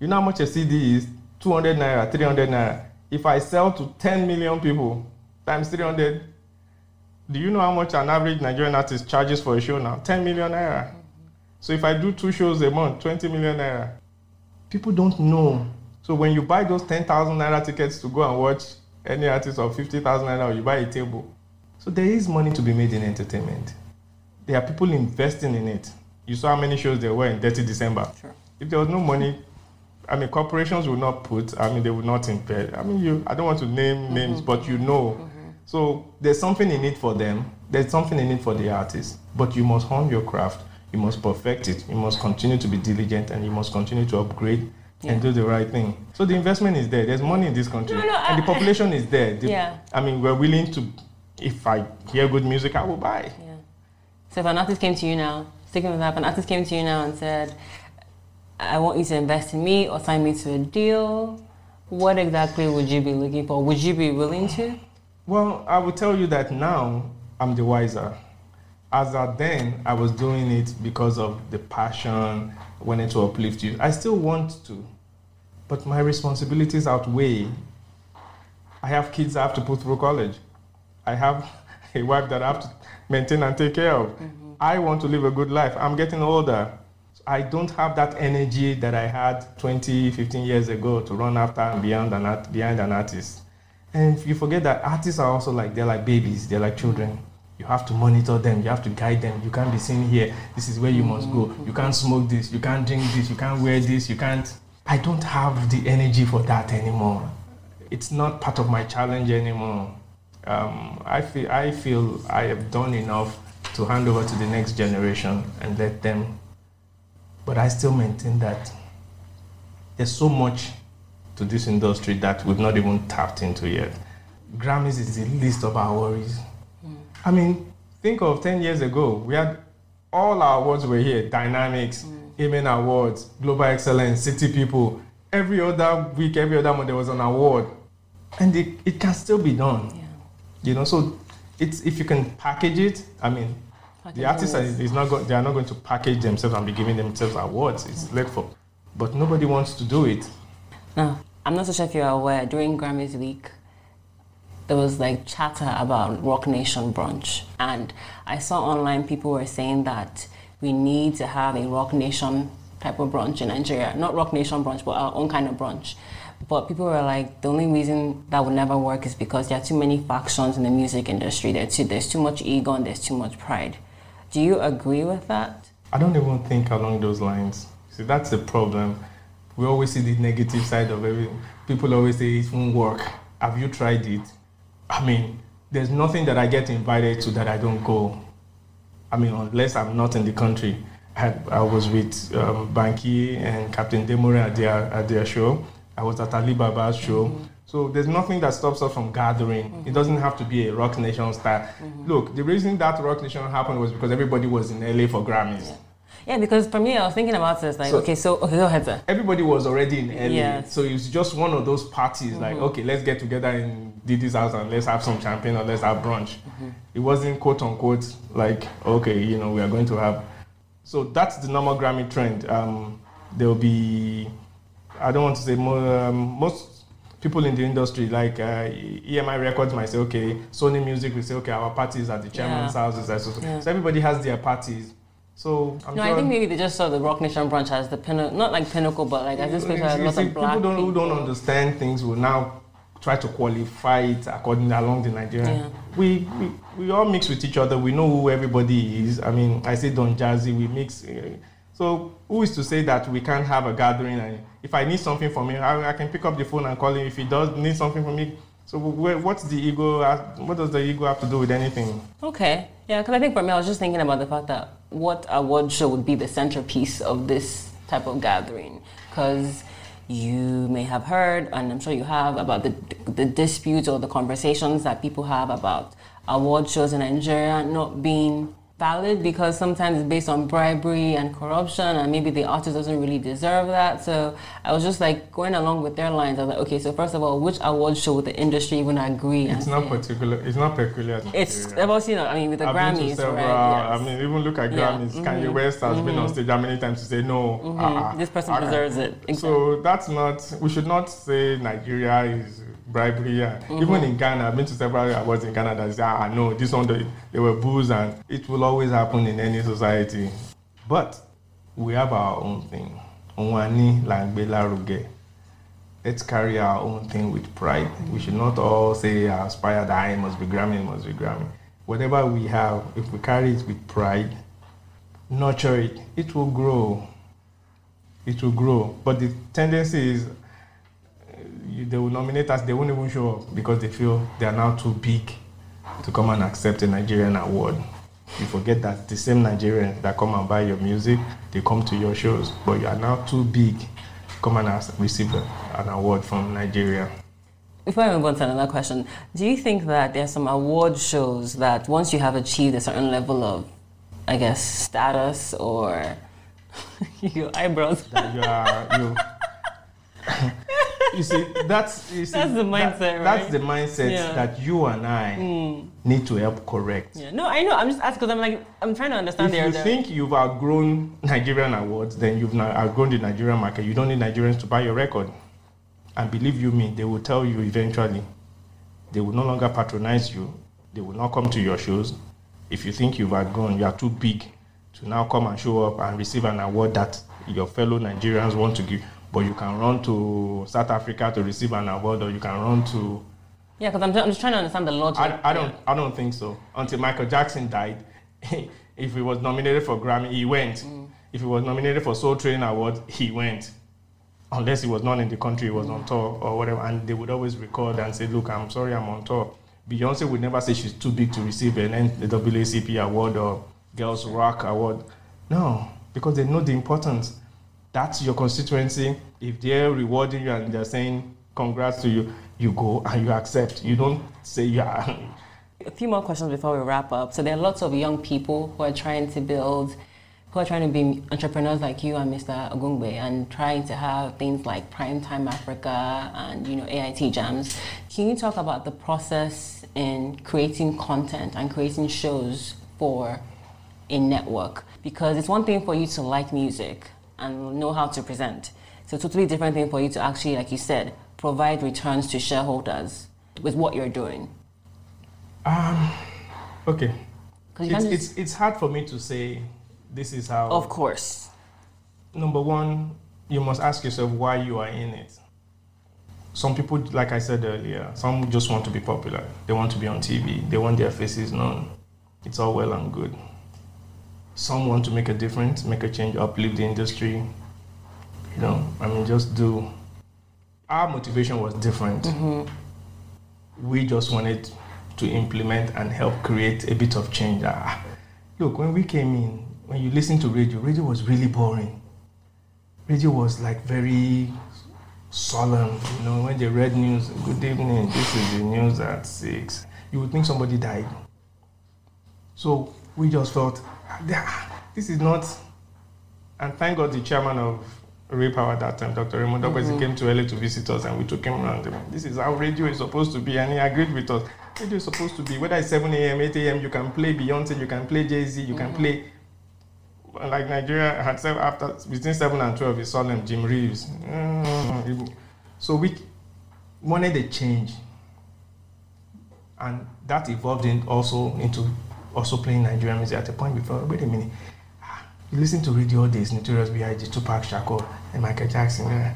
You know how much a CD is? 200 naira, 300 naira. If I sell to 10 million people times 300, do you know how much an average Nigerian artist charges for a show now? 10 million naira. So if I do two shows a month, 20 million naira. People don't know. So when you buy those 10,000 naira tickets to go and watch any artist or 50,000 naira, or you buy a table. So there is money to be made in entertainment. There are people investing in it. You saw how many shows there were in 30 December. Sure. If there was no money, I mean, corporations would not put, I mean, they would not invest. I mean, you, I don't want to name mm-hmm. names, but you know. Mm-hmm. So there's something in it for them. There's something in it for the artists. But you must hone your craft. You must perfect it. You must continue to be diligent and you must continue to upgrade and do the right thing. So the investment is there. There's money in this country. No, no, and the I- population is there. The- Yeah. I mean, we're willing to, if I hear good music, I will buy. Yeah. So if an artist came to you now, sticking with that, if an artist came to you now and said, I want you to invest in me or sign me to a deal, what exactly would you be looking for? Would you be willing to? Well, I will tell you that now I'm the wiser. As at then, I was doing it because of the passion, wanting to uplift you. I still want to, but my responsibilities outweigh. I have kids I have to put through college. I have a wife that I have to maintain and take care of. Mm-hmm. I want to live a good life. I'm getting older. I don't have that energy that I had 20, 15 years ago to run after and beyond an art, behind an artist. And if you forget that artists are also like they're like babies, they're like children. You have to monitor them, you have to guide them. You can't be seen here. This is where you must go. You can't smoke this, you can't drink this, you can't wear this, you can't. I don't have the energy for that anymore. It's not part of my challenge anymore. Um, I feel I feel I have done enough to hand over to the next generation and let them. But I still maintain that there's so much to this industry that we've not even tapped into yet. Grammys is the least of our worries. I mean, think of 10 years ago, we had all our awards were here Dynamics, mm. Amen Awards, Global Excellence, City People. Every other week, every other month, there was an award. And it, it can still be done. Yeah. You know, so it's if you can package it, I mean, the artists are, is not go, they are not going to package themselves and be giving themselves awards. It's left for, but nobody wants to do it. No, I'm not so sure if you're aware, during Grammys week, there was like chatter about Roc Nation brunch. And I saw online people were saying that we need to have a Roc Nation type of brunch in Nigeria. Not Roc Nation brunch, but our own kind of brunch. But people were like, the only reason that would never work is because there are too many factions in the music industry. There's too, there's too much ego and there's too much pride. Do you agree with that? I don't even think along those lines. See, that's the problem. We always see the negative side of everything. People always say it won't work. Have you tried it? I mean, there's nothing that I get invited to that I don't go. I mean, unless I'm not in the country. I, I was with um, Banky and Captain Demore at their, at their show. I was at Alibaba's show. Mm-hmm. So there's nothing that stops us from gathering. Mm-hmm. It doesn't have to be a Roc Nation style. Mm-hmm. Look, the reason that Roc Nation happened was because everybody was in LA for Grammys. Yeah. Yeah, because for me, I was thinking about this. Like, so okay, so okay, go ahead, sir. Everybody was already in LA, yes. so it's just one of those parties. Mm-hmm. Like, okay, let's get together in Diddy's house and let's have some champagne or let's have brunch. Mm-hmm. It wasn't quote unquote like, okay, you know, we are going to have. So that's the normal Grammy trend. Um, there will be, I don't want to say more, um, most people in the industry like uh, EMI Records might say, okay, Sony Music will say, okay, our parties at the chairman's yeah. houses. So, yeah. so everybody has their parties. So I'm no, sure I think maybe they just saw the Roc Nation brunch as the pinnacle, not like pinnacle, but like as this place has lots of black people. Don't, who don't understand things will now try to qualify it according along the Nigerian. Yeah. We, we we all mix with each other. We know who everybody is. I mean, I say Don Jazzy. We mix. Uh, so who is to say that we can't have a gathering? And if I need something from him, I, I can pick up the phone and call him. If he does need something from me, so what's the ego? What does the ego have to do with anything? Okay, yeah, because I think for me, I was just thinking about the fact that what award show would be the centerpiece of this type of gathering, because you may have heard, and I'm sure you have, about the the disputes or the conversations that people have about award shows in Nigeria not being valid because sometimes it's based on bribery and corruption and maybe the artist doesn't really deserve that so i was just like going along with their lines i was like okay so first of all which award show would the industry even agree it's not particular it's not peculiar it's about you know i mean with the I've grammys several, right yes. i mean even look at grammys yeah. mm-hmm. kanye west has mm-hmm. been on mm-hmm. stage how many times to say no mm-hmm. uh, this person uh, deserves it exactly. so that's not we should not say nigeria is bribery. Yeah. Mm-hmm. Even in Ghana, I've been to several awards in Ghana that say, ah, no, this one, they, they were booze, and it will always happen in any society. But we have our own thing. Let's carry our own thing with pride. We should not all say, aspire that I must be Grammy, must be Grammy. Whatever we have, if we carry it with pride, nurture it, it will grow. It will grow. But the tendency is they will nominate us, they won't even show up because they feel they are now too big to come and accept a Nigerian award. You forget that the same Nigerians that come and buy your music, they come to your shows, but you are now too big to come and ask, receive an award from Nigeria. Before I move on to another question, do you think that there are some award shows that once you have achieved a certain level of, I guess, status or your eyebrows? That you are, you, you see, that's you see, that's the mindset. That, right? That's the mindset yeah. that you and I mm. need to help correct. Yeah. No, I know. I'm just asking because I'm like I'm trying to understand. If you there. think you've outgrown Nigerian awards, then you've outgrown the Nigerian market. You don't need Nigerians to buy your record. And believe you me, they will tell you eventually. They will no longer patronize you. They will not come to your shows. If you think you've outgrown, you are too big to now come and show up and receive an award that your fellow Nigerians want to give but you can run to South Africa to receive an award, or you can run to. Yeah, because I'm, I'm just trying to understand the logic. I, I don't yeah. I don't think so. Until Michael Jackson died, if he was nominated for Grammy, he went. Mm. If he was nominated for Soul Train Award, he went. Unless he was not in the country, he was mm. on tour or whatever, and they would always record and say, "Look, I'm sorry, I'm on tour." Beyonce would never say she's too big to receive an NAACP award or Girls Rock Award. No, because they know the importance that's your constituency. If they're rewarding you and they're saying congrats to you, you go and you accept. You don't say yeah. A few more questions before we wrap up. So there are lots of young people who are trying to build, who are trying to be entrepreneurs like you and Mr. Ogungbe and trying to have things like Primetime Africa and you know AIT jams. Can you talk about the process in creating content and creating shows for a network? Because it's one thing for you to like music and know how to present. It's a totally different thing for you to actually, like you said, provide returns to shareholders with what you're doing? Um, okay. It's, it's, it's hard for me to say this is how. of course. Number one, you must ask yourself why you are in it. Some people, like I said earlier, some just want to be popular. They want to be on TV. They want their faces known. It's all well and good. Some want to make a difference, make a change, uplift the industry. You know, I mean, just do. Our motivation was different. We just wanted to implement and help create a bit of change. Ah, look, when we came in, when you listen to radio, radio was really boring. Radio was like very solemn. You know, when they read news, good evening, this is the news at six. You would think somebody died. So we just felt, "Ah, this is not. And thank God the chairman of Ray Power at that time, Dr. Raymond Dobbs, came to LA to visit us and we took him around. This is how radio is supposed to be. And he agreed with us. Radio is supposed to be, whether it's 7 a.m., 8 a.m., you can play Beyonce, you can play Jay Z, you can play like Nigeria had said after between seven and twelve is solemn Jim Reeves. Mm, So we wanted a change, and that evolved in also into also playing Nigerian music. At a point, thought, wait a minute, ah, you listen to radio all days, Notorious B.I.G., Tupac Shakur, and Michael Jackson. eh,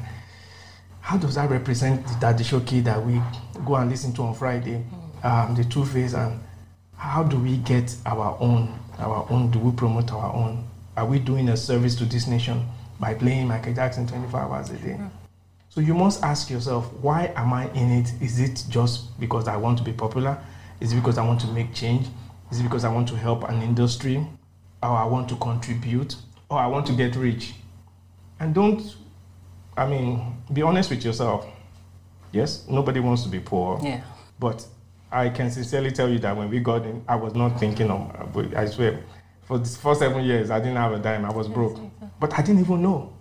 How does that represent the Daddy Showkey that we go and listen to on Friday, um, the Two Face, and how do we get our own? Our own? Do we promote our own? Are we doing a service to this nation by playing Michael Jackson 24 hours a day? So you must ask yourself, why am I in it? Is it just because I want to be popular? Is it because I want to make change? Is it because I want to help an industry? Or I want to contribute? Or I want to get rich? And don't, I mean, be honest with yourself. Yes, nobody wants to be poor. Yeah. But I can sincerely tell you that when we got in, I was not thinking of, I swear, for the first seven years, I didn't have a dime. I was broke. But I didn't even know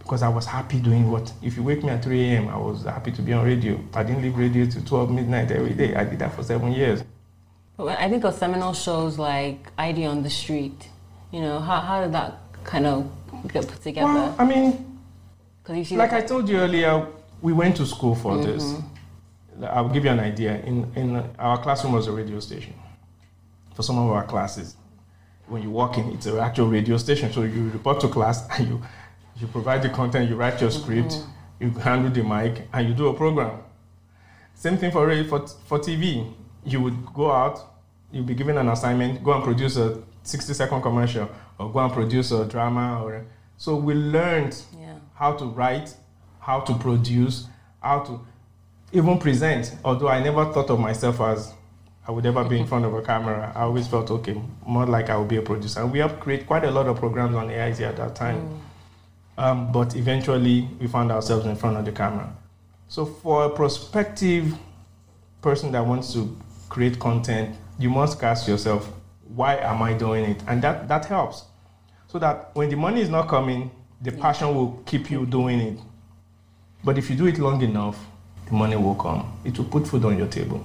because I was happy doing what. If you wake me at 3 a.m., I was happy to be on radio. I didn't leave radio till 12 midnight every day. I did that for seven years. I think of seminal shows like ID on the Street, you know, how, how did that kind of get put together? Well? I mean, see, like I told you earlier, we went to school for mm-hmm. this. I'll give you an idea. In, in our classroom was a radio station for some of our classes. When you walk in, it's an actual radio station. So you report to class and you, you provide the content, you write your script, mm-hmm. you handle the mic, and you do a program. Same thing for, for, for TV. You would go out, you'd be given an assignment, go and produce a 60 second commercial, or go and produce a drama. Or, so we learned yeah. how to write, how to produce, how to even present. Although I never thought of myself as I would ever be in front of a camera, I always felt okay, more like I would be a producer. And we have created quite a lot of programs on AIT at that time. Um, but eventually, we found ourselves in front of the camera. So, for a prospective person that wants to create content, you must ask yourself, why am I doing it? And that, that helps. So that when the money is not coming, the passion will keep you doing it. But if you do it long enough, the money will come. It will put food on your table.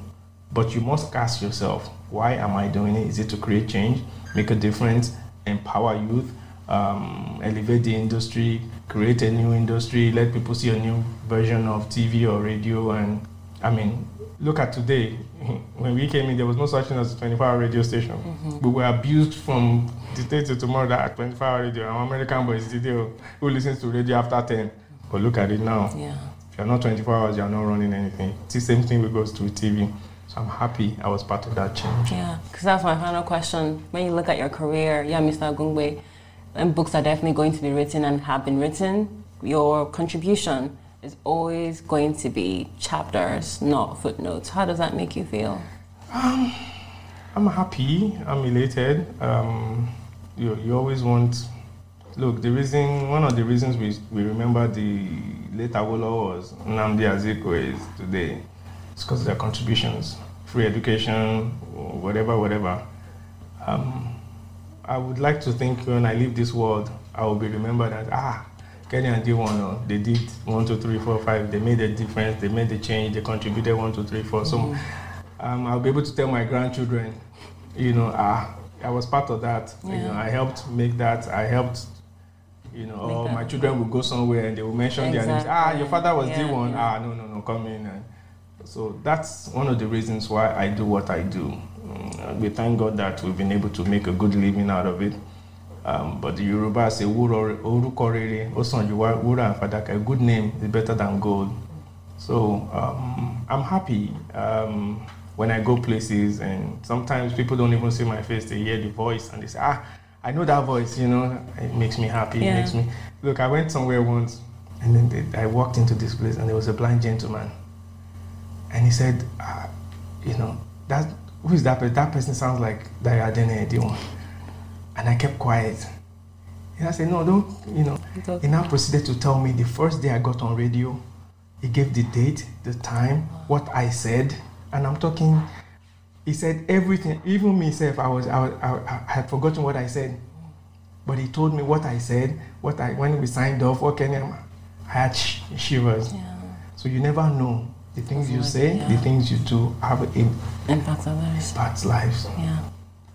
But you must ask yourself, why am I doing it? Is it to create change, make a difference, empower youth, um, elevate the industry, create a new industry, let people see a new version of TV or radio? And I mean, look at today. When we came in, there was no such thing as a 24 hour radio station. Mm-hmm. We were abused from the day to tomorrow that 24 hour radio. Our American boys today oh. who listens to radio after 10. But look at it now. Yeah. If you're not 24 hours, you're not running anything. It's the same thing with goes to TV. So I'm happy I was part of that change. Yeah, because that's my final question. When you look at your career, yeah, Mr. Ogungbe, and books are definitely going to be written and have been written, your contribution is always going to be chapters, not footnotes. How does that make you feel? I'm happy. I'm elated. Um, you, you always want. Look, the reason, one of the reasons we, we remember the late Awolowo was Nnamdi Azikiwe is today. It's because of their contributions, free education, whatever, whatever. Um, I would like to think when I leave this world, I will be remembered as ah, Kenny and D1, they did one, two, three, four, five. They made a difference. They made a change. They contributed one, two, three, four. So um, I'll be able to tell my grandchildren, you know, ah, I was part of that. You know, I helped make that. I helped you know, or my children will go somewhere and they will mention exactly. their names. Ah, your father was yeah, the one. Yeah. Ah, no, no, no, come in. And so that's one of the reasons why I do what I do. Mm, we thank God that we've been able to make a good living out of it. Um, but the Yoruba say, Orúkọ rere, ó sàn ju wúrà fàdákà. A good name is better than gold. So um, I'm happy um, when I go places, and sometimes people don't even see my face; they hear the voice and they say, "Ah, I know that voice." You know, it makes me happy. Yeah. It makes me look. I went somewhere once, and then they, I walked into this place, and there was a blind gentleman, and he said, ah, "You know, that who is that person? That person sounds like Dayo Adeneye D1." And I kept quiet. And I said, "No, don't." You know. He now proceeded to tell me the first day I got on radio he gave the date, the time, what I said, and I'm talking. He said everything, even myself. I was, I, was, I, I had forgotten what I said, but he told me what I said. What I when we signed off. What can I? I had sh- shivers. Yeah. So you never know the things you say, yeah. the things you do have an impact others, impacts lives. Yeah.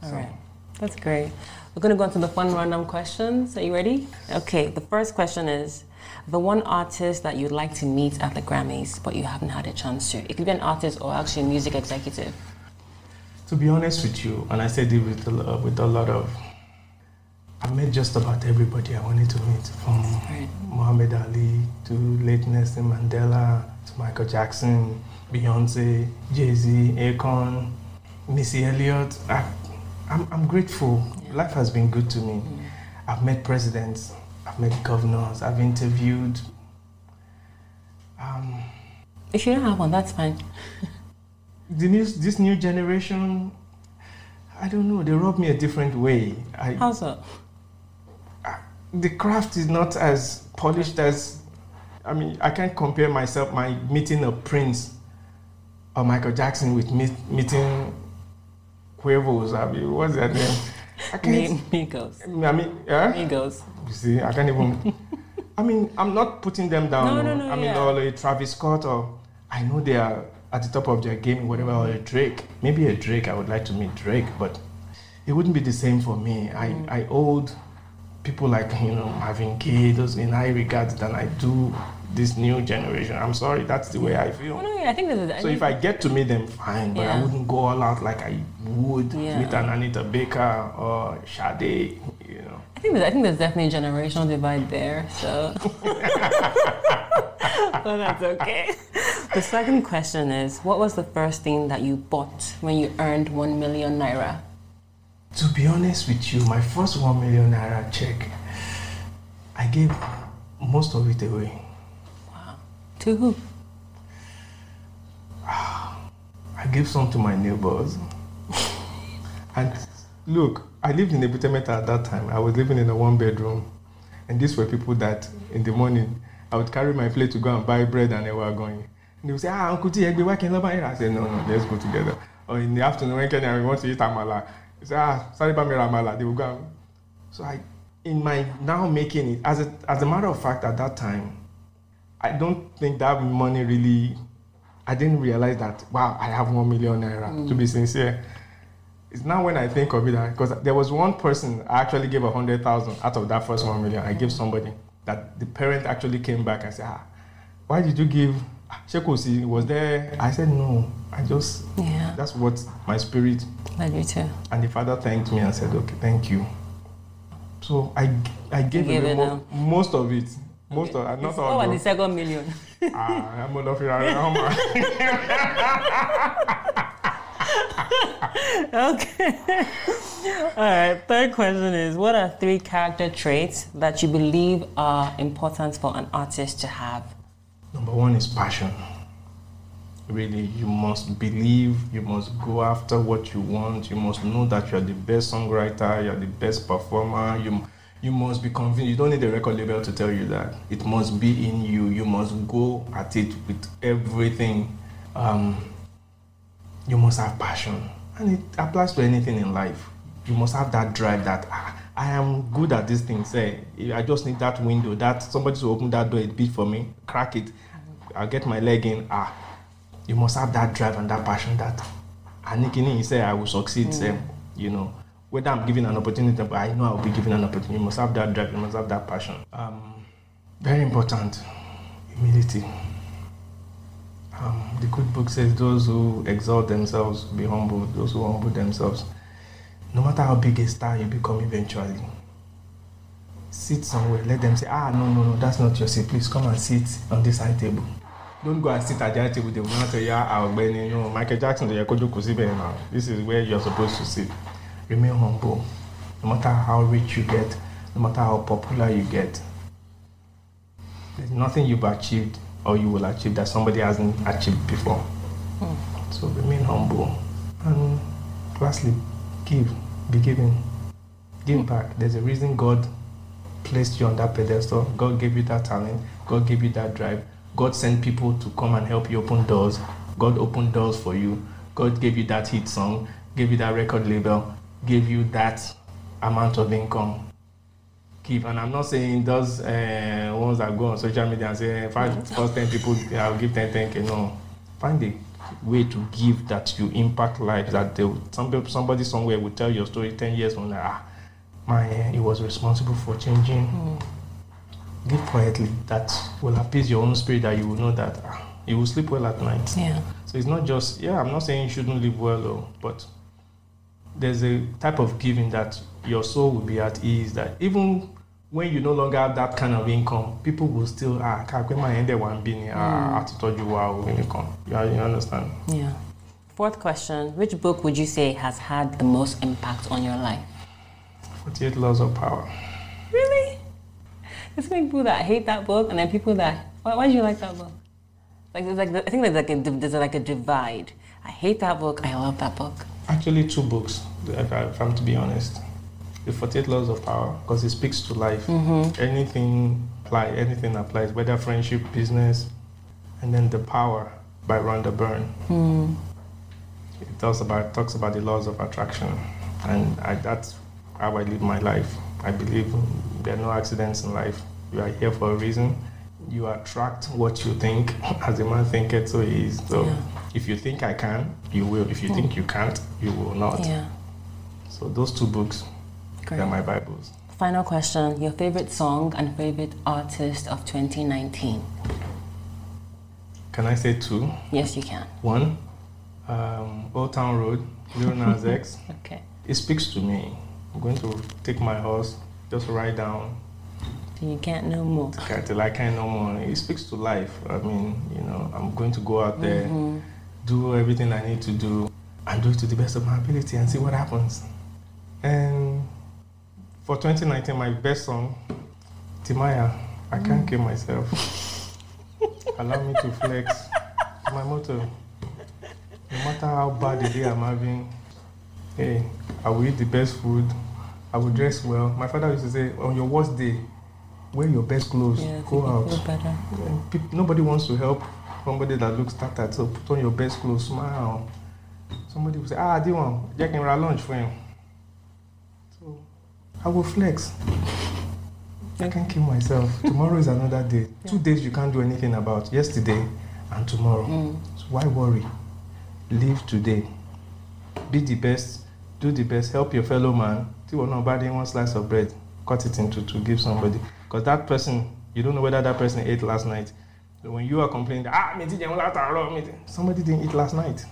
All so. right. That's great. We're going to go into the fun random questions. Are you ready? Okay. The first question is the one artist that you'd like to meet at the Grammys, but you haven't had a chance to? It could be an artist or actually a music executive. To be honest with you, and I said it with a, with a lot of, I met just about everybody I wanted to meet, from right. Muhammad Ali to late Nelson Mandela to Michael Jackson, Beyonce, Jay Z, Akon, Missy Elliott. I, I'm, I'm grateful. Life has been good to me. I've met presidents, I've met governors, I've interviewed. Um, if you don't have one, that's fine. the new, this new generation, I don't know, they rub me a different way. I, How so? the craft is not as polished as, I mean, I can't compare myself, my meeting a Prince or Michael Jackson with meet, meeting Quavos. I mean, what's that name? I can't. Migos. I mean, yeah. Migos. You see, I can't even. I mean, I'm not putting them down. No, no, no. I mean, yeah. or a Travis Scott, or I know they are at the top of their game, whatever, or a Drake. Maybe a Drake. I would like to meet Drake, but it wouldn't be the same for me. I, mm. I hold people like you know Gaye, those in high regards than I do this new generation. I'm sorry, that's the way I feel. Oh, no, yeah, I think this so if I get to meet them, fine, but yeah. I wouldn't go all out like I would yeah. meet an Anita Baker or Sade, you know. I think there's, I think there's definitely a generational divide there, so. but that's okay. The second question is, what was the first thing that you bought when you earned one million naira? To be honest with you, my first one million naira check, I gave most of it away. To who? I gave some to my neighbors. and look, I lived in Ebute at that time. I was living in a one bedroom. And these were people that in the morning I would carry my plate to go and buy bread and they were going. And they would say, Ah, Uncle T, why can't I said, No, no, let's go together. Or in the afternoon, when Kenya we want to eat amala, they say, Ah, sorry, Bamira Amala. They would go. So I, in my now making it, as a, as a matter of fact, at that time, I don't think that money really. I didn't realize that. Wow, I have one million naira. Mm. To be sincere, it's now when I think of it because there was one person I actually gave a hundred thousand out of that first one million. I gave somebody that the parent actually came back and said, "Ah, why did you give?" Shekosi was there. I said no. I just yeah. That's what my spirit led you to. And the father thanked me and said, "Okay, thank you." So I I gave him mo- most of it. Most okay. of not all. What was the second million? ah, I'm out okay. All right. Third question is: What are three character traits that you believe are important for an artist to have? Number one is passion. Really, you must believe. You must go after what you want. You must know that you are the best songwriter. You are the best performer. You you must be convinced. You don't need a record label to tell you that. It must be in you. You must go at it with everything. Um, you must have passion. And it applies to anything in life. You must have that drive that ah, I am good at this thing. Say, I just need that window, that somebody to open that door a bit for me, crack it. I'll get my leg in. Ah, you must have that drive and that passion that Anikini say I will succeed. Mm. Say, you know whether I'm given an opportunity, but I know I'll be given an opportunity. You must have that drive, you must have that passion. Um, very important, humility. Um, the good book says, Those who exalt themselves be humble, those who humble themselves. No matter how big a star you become eventually, sit somewhere, let them say, Ah, no, no, no, that's not your seat. Please come and sit on this high table. Don't go and sit at the high table, they will not tell you, Ah, Benny, no, Michael Jackson. This is where you're supposed to sit. Remain humble. No matter how rich you get, no matter how popular you get, there's nothing you've achieved or you will achieve that somebody hasn't achieved before. Mm. So remain humble. And lastly, give, be giving. Give mm. back. There's a reason God placed you on that pedestal. God gave you that talent. God gave you that drive. God sent people to come and help you open doors. God opened doors for you. God gave you that hit song, gave you that record label, gave you that amount of income give. And I'm not saying those uh, ones that go on social media and say, five, first 10 people, I'll give 10, 10K. No. Find a way to give that you impact lives, that they, some, somebody somewhere will tell your story 10 years from now. Ah, my, he was responsible for changing. Mm. Give quietly. That will appease your own spirit that you will know that ah, you will sleep well at night. Yeah. So it's not just, yeah, I'm not saying you shouldn't live well, though, but there's a type of giving that your soul will be at ease that even when you no longer have that kind of income, people will still ah kakwe ma ende one bini ah atitoju wa when you come. You, you understand? Yeah. Fourth question: Which book would you say has had the most impact on your life? Forty Eight Laws of Power. Really? There's many people that hate that book, and then people that why, why do you like that book? Like there's like I think there's like a there's like a divide. I hate that book. I love that book. Actually, two books. If I'm to be honest the 48 laws of power because it speaks to life. Mm-hmm. Anything apply, anything applies, whether friendship, business, and then the power by Rhonda Byrne. Mm. It talks about talks about the laws of attraction, and I, that's how I live my life. I believe there are no accidents in life. You are here for a reason. You attract what you think. As a man thinketh, so he is. So yeah. If you think I can, you will. If you mm. think you can't, you will not. Yeah. So those two books Great. They're my Bibles. Final question Your favorite song and favorite artist of 2019? Can I say two? Yes, you can. One, um, Old Town Road, Lil Nas X. okay. It speaks to me. I'm going to take my horse, just ride down. You can't no more. Till I can't no more. It speaks to life. I mean, you know, I'm going to go out there, mm-hmm. Do everything I need to do, and do it to the best of my ability and see what happens. And for 2019, my best song, Timaya, I can't mm. kill myself. Allow me to flex. My motto. No matter how bad the day I'm having, hey, I will eat the best food. I will dress well. My father used to say, on your worst day, wear your best clothes. Yeah, go out. Nobody wants to help somebody that looks tattered. So put on your best clothes, smile. Somebody will say, ah, do want? Jack and lunch for him. So i will flex. I can't kill myself. Tomorrow is another day. Yeah. Two days you can't do anything about. Yesterday and tomorrow. Mm. So why worry? Live today. Be the best. Do the best. Help your fellow man. See what nobody one slice of bread. Cut it into to give somebody. Because that person, you don't know whether that person ate last night. So when you are complaining, ah, somebody didn't eat last night.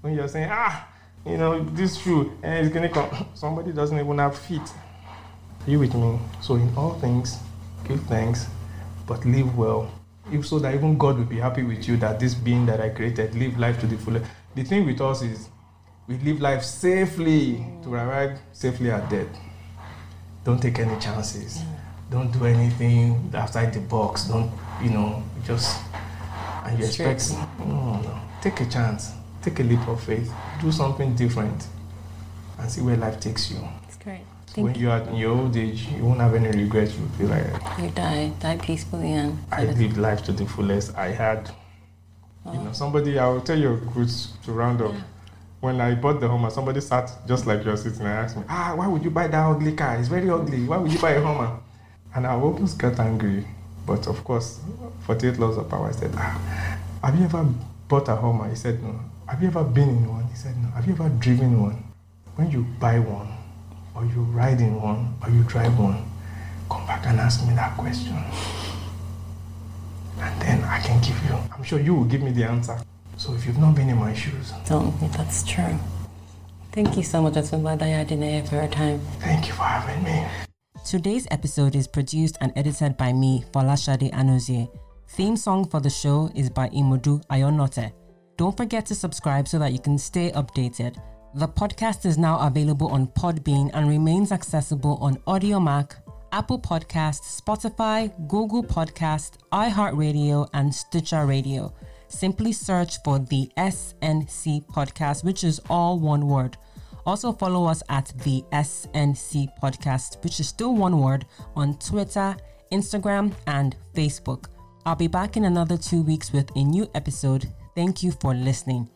When you're saying, ah, you know, this shoe, and eh, it's gonna come. Somebody doesn't even have feet. Are you with me? So in all things, give thanks, but live well. If so that even God will be happy with you that this being that I created, live life to the fullest. The thing with us is we live life safely to arrive safely at death. Don't take any chances. Don't do anything outside the box. Don't, you know, just and you expect no, no. Take a chance. Take a leap of faith. Do something different and see where life takes you. That's great. Thank when you are in your old age, you won't have any regrets. You'll be like you die, die peacefully, and I lived life to the fullest. I had, you know, somebody. I will tell you a good to round up. Yeah. When I bought the Hummer, somebody sat just like you're sitting and asked me, "Ah, why would you buy that ugly car? It's very ugly. Why would you buy a Hummer?" And I almost got angry, but of course, 48 laws of power. I said, "Ah, have you ever bought a Hummer?" He said, "No." Have you ever been in one? He said, "No." Have you ever driven one? When you buy one or you ride in one, or you drive one, come back and ask me that question. And then I can give you, I'm sure you will give me the answer. So if you've not been in my shoes, Don't, that's true. Thank you so much, Otunba Dayadine, for your time. thank you for having me. Today's episode is produced and edited by me, Folashade Anozie. Theme song for the show is by Imodu Ayonote. Don't forget to subscribe so that you can stay updated. The podcast is now available on Podbean and remains accessible on Audiomack, Apple Podcast, Spotify, Google Podcast, iHeartRadio, and Stitcher Radio. Simply search for the SNC Podcast, which is all one word. Also, follow us at the SNC Podcast, which is still one word, on Twitter, Instagram, and Facebook. I'll be back in another two weeks with a new episode. Thank you for listening.